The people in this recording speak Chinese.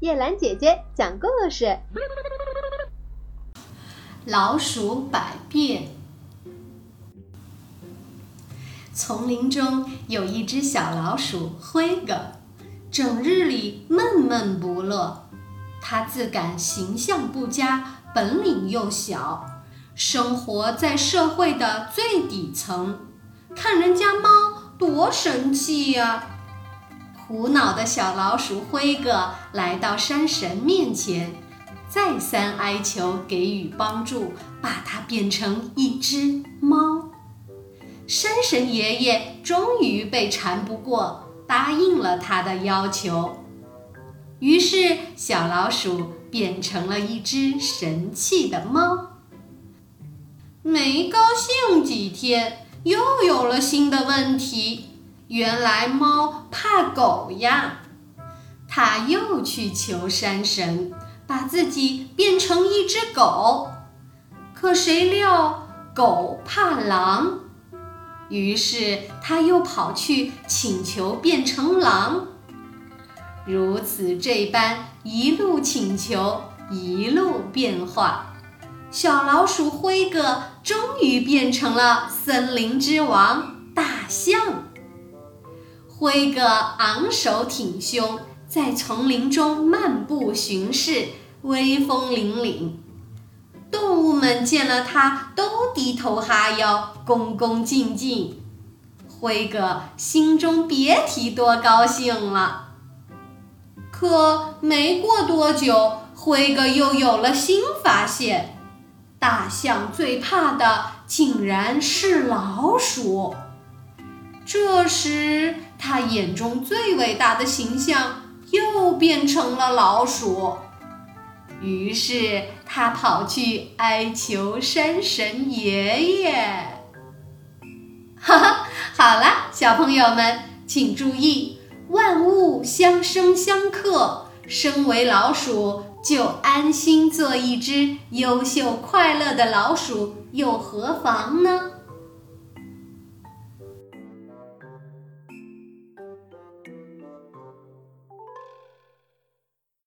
叶兰姐姐讲故事：老鼠百变。丛林中有一只小老鼠灰哥，整日里闷闷不乐。它自感形象不佳，本领又小，生活在社会的最底层，看人家猫多神气呀！苦恼的小老鼠灰哥来到山神面前，再三哀求给予帮助，把它变成一只猫。山神爷爷终于被缠不过，答应了他的要求。于是，小老鼠变成了一只神气的猫。没高兴几天，又有了新的问题。原来猫怕狗呀，它又去求山神，把自己变成一只狗。可谁料狗怕狼。于是他又跑去请求变成狼，如此这般一路请求，一路变化，小老鼠灰哥终于变成了森林之王大象。灰哥昂首挺胸，在丛林中漫步巡视，威风凛凛。动物们见了他，都低头哈腰，恭恭敬敬。灰哥心中别提多高兴了。可没过多久，灰哥又有了新发现：大象最怕的竟然是老鼠。这时，他眼中最伟大的形象又变成了老鼠。于是他跑去哀求山神爷爷。哈哈，好了，小朋友们，请注意，万物相生相克。身为老鼠，就安心做一只优秀快乐的老鼠，又何妨呢？